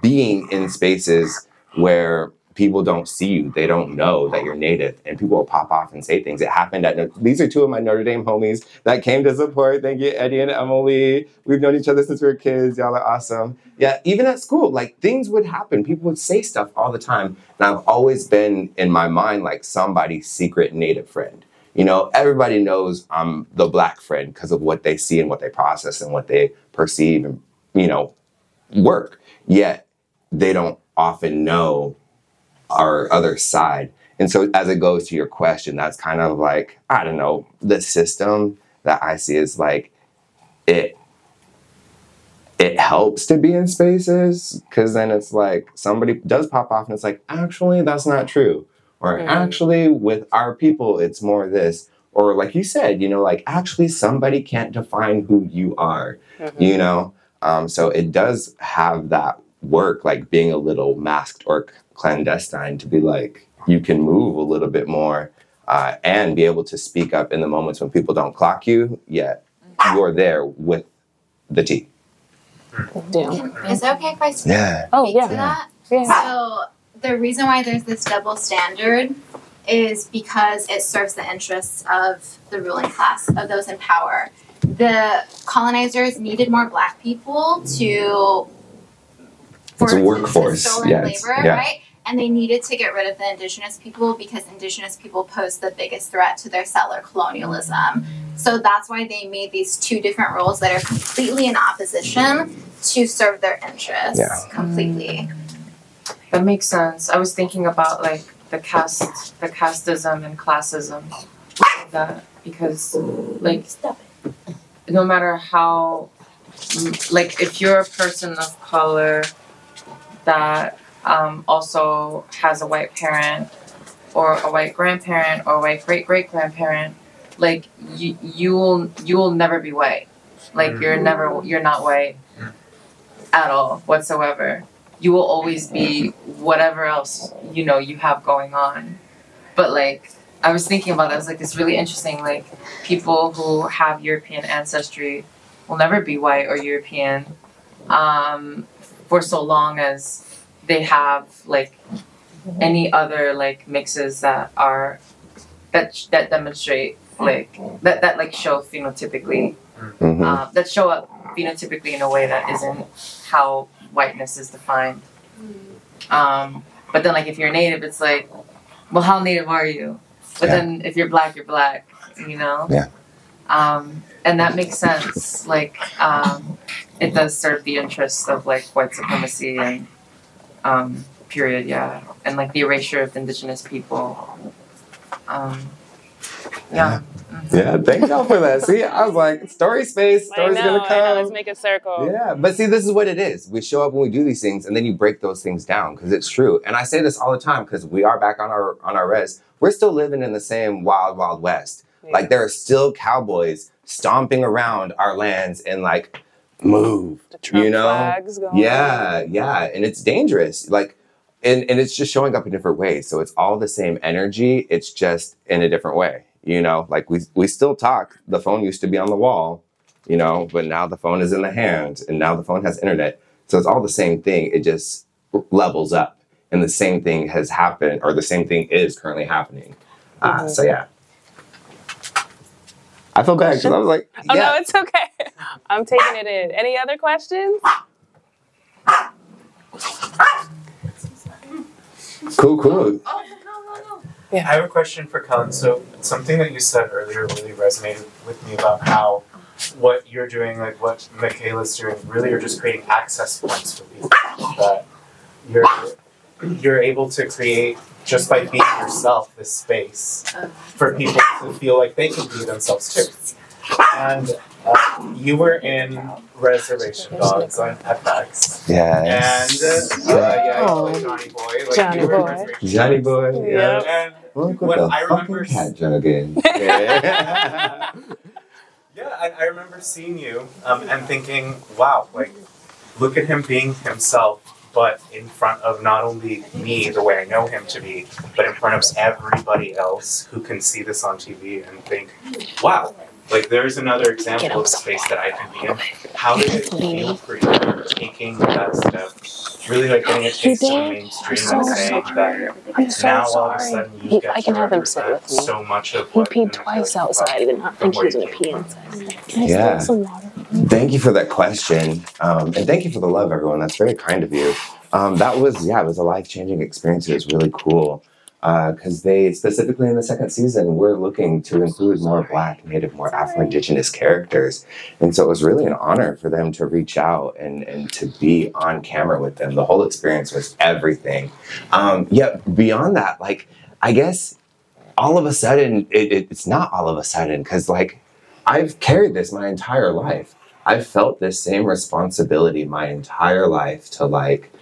Speaker 4: being in spaces where people don't see you, they don't know that you're native, and people will pop off and say things. It happened at these are two of my Notre Dame homies that came to support. Thank you, Eddie and Emily. We've known each other since we were kids. Y'all are awesome. Yeah, even at school, like things would happen. People would say stuff all the time, and I've always been in my mind like somebody's secret native friend. You know, everybody knows I'm the black friend because of what they see and what they process and what they perceive and you know work. Yet they don't often know our other side. And so as it goes to your question, that's kind of like, I don't know, the system that I see is like it it helps to be in spaces because then it's like somebody does pop off and it's like, actually, that's not true. Or
Speaker 3: Mhm.
Speaker 4: actually, with our people, it's more this. Or like you said, you know, like actually somebody can't define who you are,
Speaker 3: Mhm.
Speaker 4: you know? Um, so it does have that work, like being a little masked or clandestine to be like, you can move a little bit more uh, and be able to speak up in the moments when people don't clock you, yet you're there with the tea.
Speaker 3: Damn.
Speaker 5: Is it okay if I speak
Speaker 4: Yeah.
Speaker 3: Oh
Speaker 5: to
Speaker 3: yeah.
Speaker 5: that?
Speaker 3: Yeah.
Speaker 5: So the reason why there's this double standard is because it serves the interests of the ruling class, of those in power. The colonizers needed more black people to
Speaker 4: It's a
Speaker 5: to- to
Speaker 4: workforce, yeah,
Speaker 5: labor,
Speaker 4: yeah.
Speaker 5: right? And they needed to get rid of the indigenous people because indigenous people pose the biggest threat to their settler colonialism. So that's why they made these two different roles that are completely in opposition to serve their interests
Speaker 4: Yeah.
Speaker 5: completely.
Speaker 7: That makes sense. I was thinking about like the caste, the casteism and classism, that because like no matter how, like if you're a person of color that um, also has a white parent or a white grandparent or a white great great grandparent, like you you will you will never be white. Like you're never you're not white at all whatsoever you will always be whatever else you know you have going on. But like I was thinking about that, I was like it's really interesting. Like people who have European ancestry will never be white or European um, for so long as they have like any other like mixes that are that that demonstrate like that that like show phenotypically
Speaker 4: Mhm.
Speaker 7: uh, that show up phenotypically in a way that isn't how whiteness is defined. Um, but then, like, if you're native, it's like, well, how native are you? But
Speaker 4: Yeah.
Speaker 7: then, if you're black, you're black, you know?
Speaker 4: Yeah.
Speaker 7: Um, and that makes sense. Like, um, it does serve the interests of, like, white supremacy and, um, period, yeah. And, like, the erasure of indigenous people. Um, yeah.
Speaker 4: Yeah, thank y'all for that. See, I was like, story space,
Speaker 3: I
Speaker 4: story's
Speaker 3: know,
Speaker 4: gonna
Speaker 3: I know.
Speaker 4: come.
Speaker 3: Let's make a circle.
Speaker 4: Yeah, but see, this is what it is. We show up when we do these things, and then you break those things down because it's true. And I say this all the time because we are back on our on our res. We're still living in the same wild, wild west.
Speaker 3: Yeah.
Speaker 4: Like there are still cowboys stomping around our lands and like move. you know?
Speaker 3: flags going
Speaker 4: Yeah, yeah, and it's dangerous. Like, and and it's just showing up in different ways. So it's all the same energy. It's just in a different way. You know, like we we still talk. The phone used to be on the wall, you know, but now the phone is in the hand, and now the phone has internet. So it's all the same thing. It just levels up, and the same thing has happened, or the same thing is currently happening. Uh, so yeah. I feel bad because I was like,
Speaker 3: Oh no, it's okay. *laughs* I'm taking it in. Any other questions?
Speaker 4: cool, cool. Yeah.
Speaker 8: I have a question for Kellen. So something that you said earlier really resonated with me about how what you're doing, like what Mikailah's doing, really are just creating access points for people that you're you're able to create just by being yourself this space for people to feel like they can be themselves too. And uh, you were in Reservation Dogs on FX.
Speaker 4: Yes.
Speaker 8: And uh, yeah, you
Speaker 3: Oh.
Speaker 8: Johnny Boy. Like
Speaker 3: Johnny
Speaker 8: you were
Speaker 3: Boy.
Speaker 4: Johnny boy.
Speaker 3: Yeah.
Speaker 8: And
Speaker 4: Look
Speaker 8: What
Speaker 4: what the
Speaker 8: I remember
Speaker 4: fucking cat again. Yeah. *laughs*
Speaker 8: Yeah, I, I remember seeing you um, and thinking, wow, like, look at him being himself, but in front of not only me, the way I know him to be, but in front of everybody else who can see this on TV and think, wow, like, there's another example of space that I can be in. How did it feel for you taking that step? Really, like, getting a taste of the mainstream and saying that
Speaker 3: I'm so
Speaker 8: now all of a
Speaker 3: sorry.
Speaker 8: sudden you get
Speaker 3: I can
Speaker 8: to
Speaker 3: have him sit with me.
Speaker 8: so much of
Speaker 3: He peed twice outside. I did not think he was gonna pee inside. Can I
Speaker 4: Yeah.
Speaker 3: some water?
Speaker 4: Thank you for that question. Um, and thank you for the love, everyone. That's very kind of you. Um, that was, yeah, it was a life changing experience. It was really cool. Because they, specifically in the second season, we're looking to include more Black, Native, more Afro Indigenous characters. And so it was really an honor for them to reach out and, and to be on camera with them. The whole experience was everything. Um, yeah, beyond that, like, I guess all of a sudden, it, it, it's not all of a sudden, because, like, I've carried this my entire life. I've felt this same responsibility my entire life to like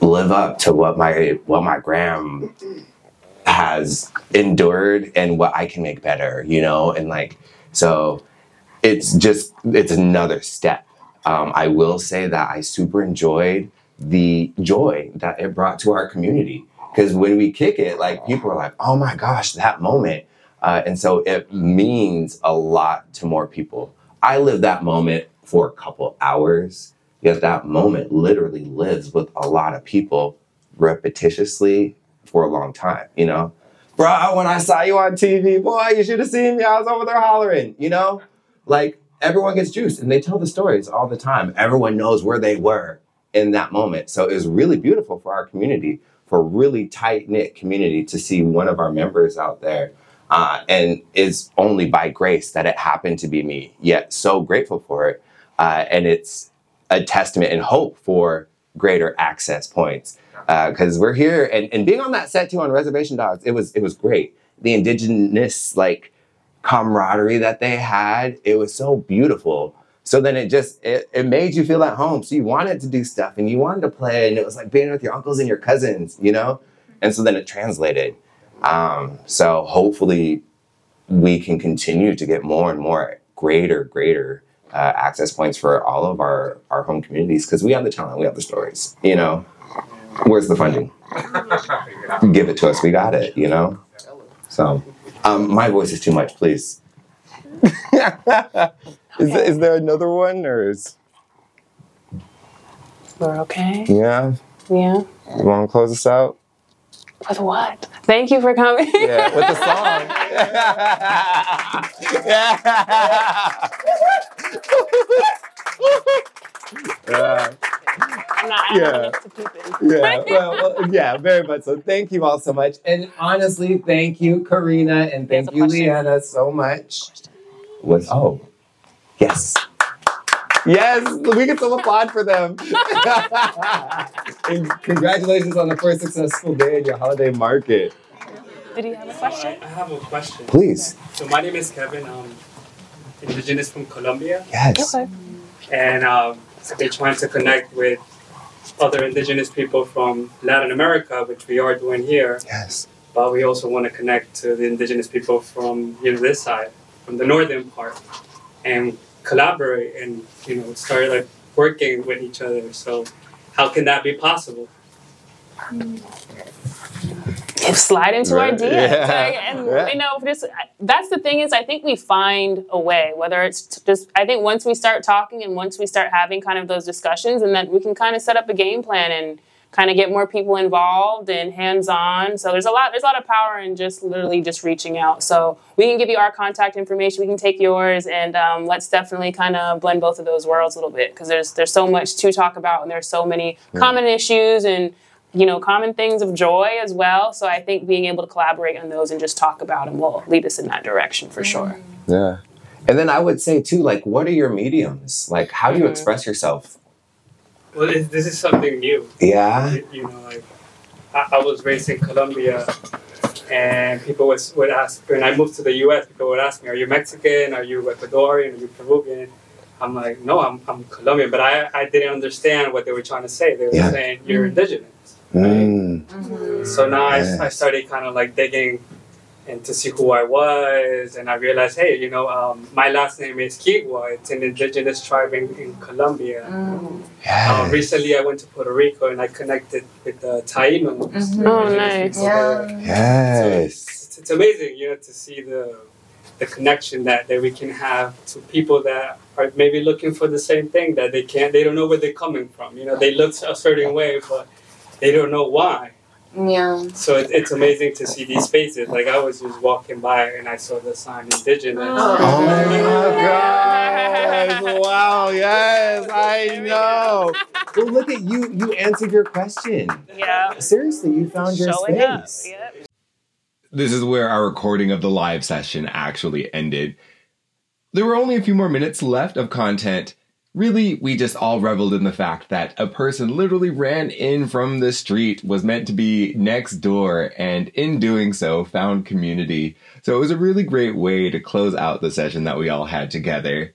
Speaker 4: live up to what my what my gram has endured and what I can make better, you know, and like so it's just it's another step. Um, I will say that I super enjoyed the joy that it brought to our community because when we kick it, like people are like, "Oh my gosh, that moment!" Uh, and so it means a lot to more people. I live that moment for a couple hours, because that moment literally lives with a lot of people repetitiously for a long time, you know? Bro, when I saw you on TV, boy, you should have seen me. I was over there hollering, you know? Like everyone gets juiced and they tell the stories all the time. Everyone knows where they were in that moment. So it was really beautiful for our community. for a really tight knit community to see one of our members out there. Uh, and it's only by grace that it happened to be me. Yet so grateful for it, uh, and it's a testament and hope for greater access points because we're here and, and being on that set too on Reservation Dogs. It was it was great. The indigenous like camaraderie that they had, it was so beautiful. So then it just it, it made you feel at home. So you wanted to do stuff and you wanted to play, and it was like being with your uncles and your cousins, you know. And so then it translated. Um, so hopefully we can continue to get more and more greater, greater uh, access points for all of our our home communities because we have the talent, we have the stories. You know, where's the funding? *laughs* Give it to us. We got it. You know. So, um, my voice is too much. Please. *laughs* is, is there another one or is
Speaker 3: We're okay.
Speaker 4: yeah?
Speaker 3: Yeah.
Speaker 4: You want to close us out?
Speaker 3: With what? Thank you for coming.
Speaker 4: Yeah, with the *laughs* song. yeah.
Speaker 3: I'm not.
Speaker 4: Yeah.
Speaker 3: I'm not to peep in.
Speaker 4: yeah, well, well, yeah, very much so. Thank you all so much. And honestly, thank you, Korina, and thank you,
Speaker 3: question.
Speaker 4: Liana, so much. Was oh, yes. Yes, we get some applaud for them. and congratulations on the first successful day at your holiday market.
Speaker 3: Did you have a question?
Speaker 9: I have a question.
Speaker 4: Please.
Speaker 9: So my name is Kevin. I'm indigenous from Colombia,
Speaker 4: Yes.
Speaker 3: Okay.
Speaker 9: and um, they're trying to connect with other indigenous people from Latin America, which we are doing here.
Speaker 4: Yes.
Speaker 9: But we also want to connect to the indigenous people from you know this side, from the northern part, and collaborate and you know start like working with each other. So how can that be possible?
Speaker 3: If slide into
Speaker 4: Right.
Speaker 3: ideas.
Speaker 4: Yeah.
Speaker 3: Like, and *laughs*
Speaker 4: Yeah.
Speaker 3: you know, just that's the thing is I think we find a way, whether it's just I think once we start talking and once we start having kind of those discussions and then we can kind of set up a game plan and kind of get more people involved and hands on. So there's a lot there's a lot of power in just literally just reaching out. So we can give you our contact information, we can take yours and um, let's definitely kind of blend both of those worlds a little bit because there's there's so much to talk about and there's so many common issues and you know, common things of joy as well. So I think being able to collaborate on those and just talk about them will lead us in that direction for sure.
Speaker 4: Yeah. And then I would say too, like, what are your mediums? Like, how do you
Speaker 3: Mhm.
Speaker 4: express yourself?
Speaker 9: Well, this this is something new.
Speaker 4: Yeah.
Speaker 9: you, you know, like I, I was raised in Colombia, and people was, would ask when I moved to the U.S. People would ask me, "Are you Mexican? Are you Ecuadorian? Are you Peruvian?" I'm like, "No, I'm, I'm Colombian," but I, I didn't understand what they were trying to say. They were
Speaker 4: Yeah.
Speaker 9: saying you're indigenous.
Speaker 4: Mm.
Speaker 9: So now I, I started kind of like digging and to see who I was, and I realized, hey, you know, um, my last name is Kigwa. It's an indigenous tribe in, in Colombia. Um,
Speaker 4: Yes.
Speaker 9: recently, I went to Puerto Rico and I connected with the Taínos.
Speaker 7: Mhm.
Speaker 3: Oh, nice.
Speaker 9: people there.
Speaker 7: Yeah.
Speaker 4: Yes.
Speaker 9: It's, it's amazing, you know, to see the the connection that, that we can have to people that are maybe looking for the same thing that they can't. They don't know where they're coming from. You know, they look a certain way, but they don't know why.
Speaker 7: Yeah.
Speaker 9: So it, it's amazing to see these spaces. Like I was just walking by and I saw the sign indigenous.
Speaker 4: Oh. oh my gosh. Wow, yes, *laughs* I know. Well, look at you. You answered your question.
Speaker 3: Yeah.
Speaker 4: Seriously, you found your
Speaker 3: Showing up.
Speaker 4: space.
Speaker 3: Yep.
Speaker 1: This is where our recording of the live session actually ended. There were only a few more minutes left of content. Really, we just all reveled in the fact that a person literally ran in from the street, was meant to be next door, and in doing so, found community. So it was a really great way to close out the session that we all had together.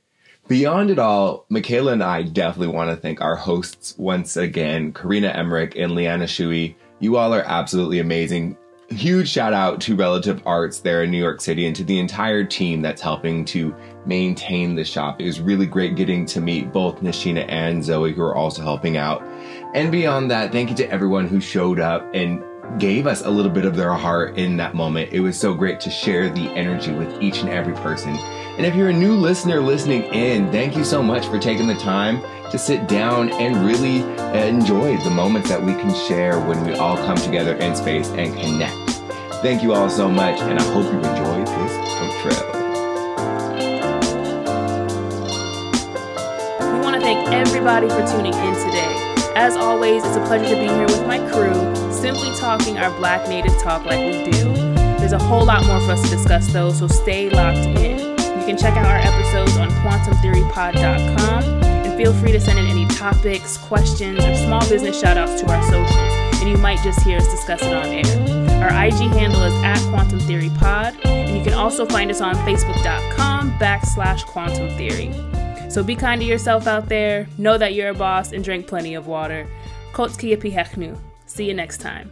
Speaker 1: Beyond it all, Mikailah and I definitely want to thank our hosts once again, Korina Emmerich and Liana Shui. You all are absolutely amazing. Huge shout out to Relative Arts there in New York City and to the entire team that's helping to maintain the shop. It was really great getting to meet both Nishina and Zoe, who are also helping out. And beyond that, thank you to everyone who showed up and gave us a little bit of their heart in that moment. It was so great to share the energy with each and every person. And if you're a new listener listening in, thank you so much for taking the time to sit down and really enjoy the moments that we can share when we all come together in space and connect. Thank you all so much, and I hope you enjoyed this outro.
Speaker 10: We want to thank everybody for tuning in today. As always, it's a pleasure to be here with my crew,
Speaker 3: simply talking our Black Native talk like we do. There's a whole lot more for us to discuss though, so stay locked in. You can check out our episodes on quantumtheorypod.com and feel free to send in any topics, questions, or small business shoutouts to our socials, and you might just hear us discuss it on air. Our IG handle is at Quantum Theory Pod, and you can also find us on Facebook.com backslash Quantum Theory. So be kind to yourself out there, know that you're a boss, and drink plenty of water. Kotskia Pihechnu. See you next time.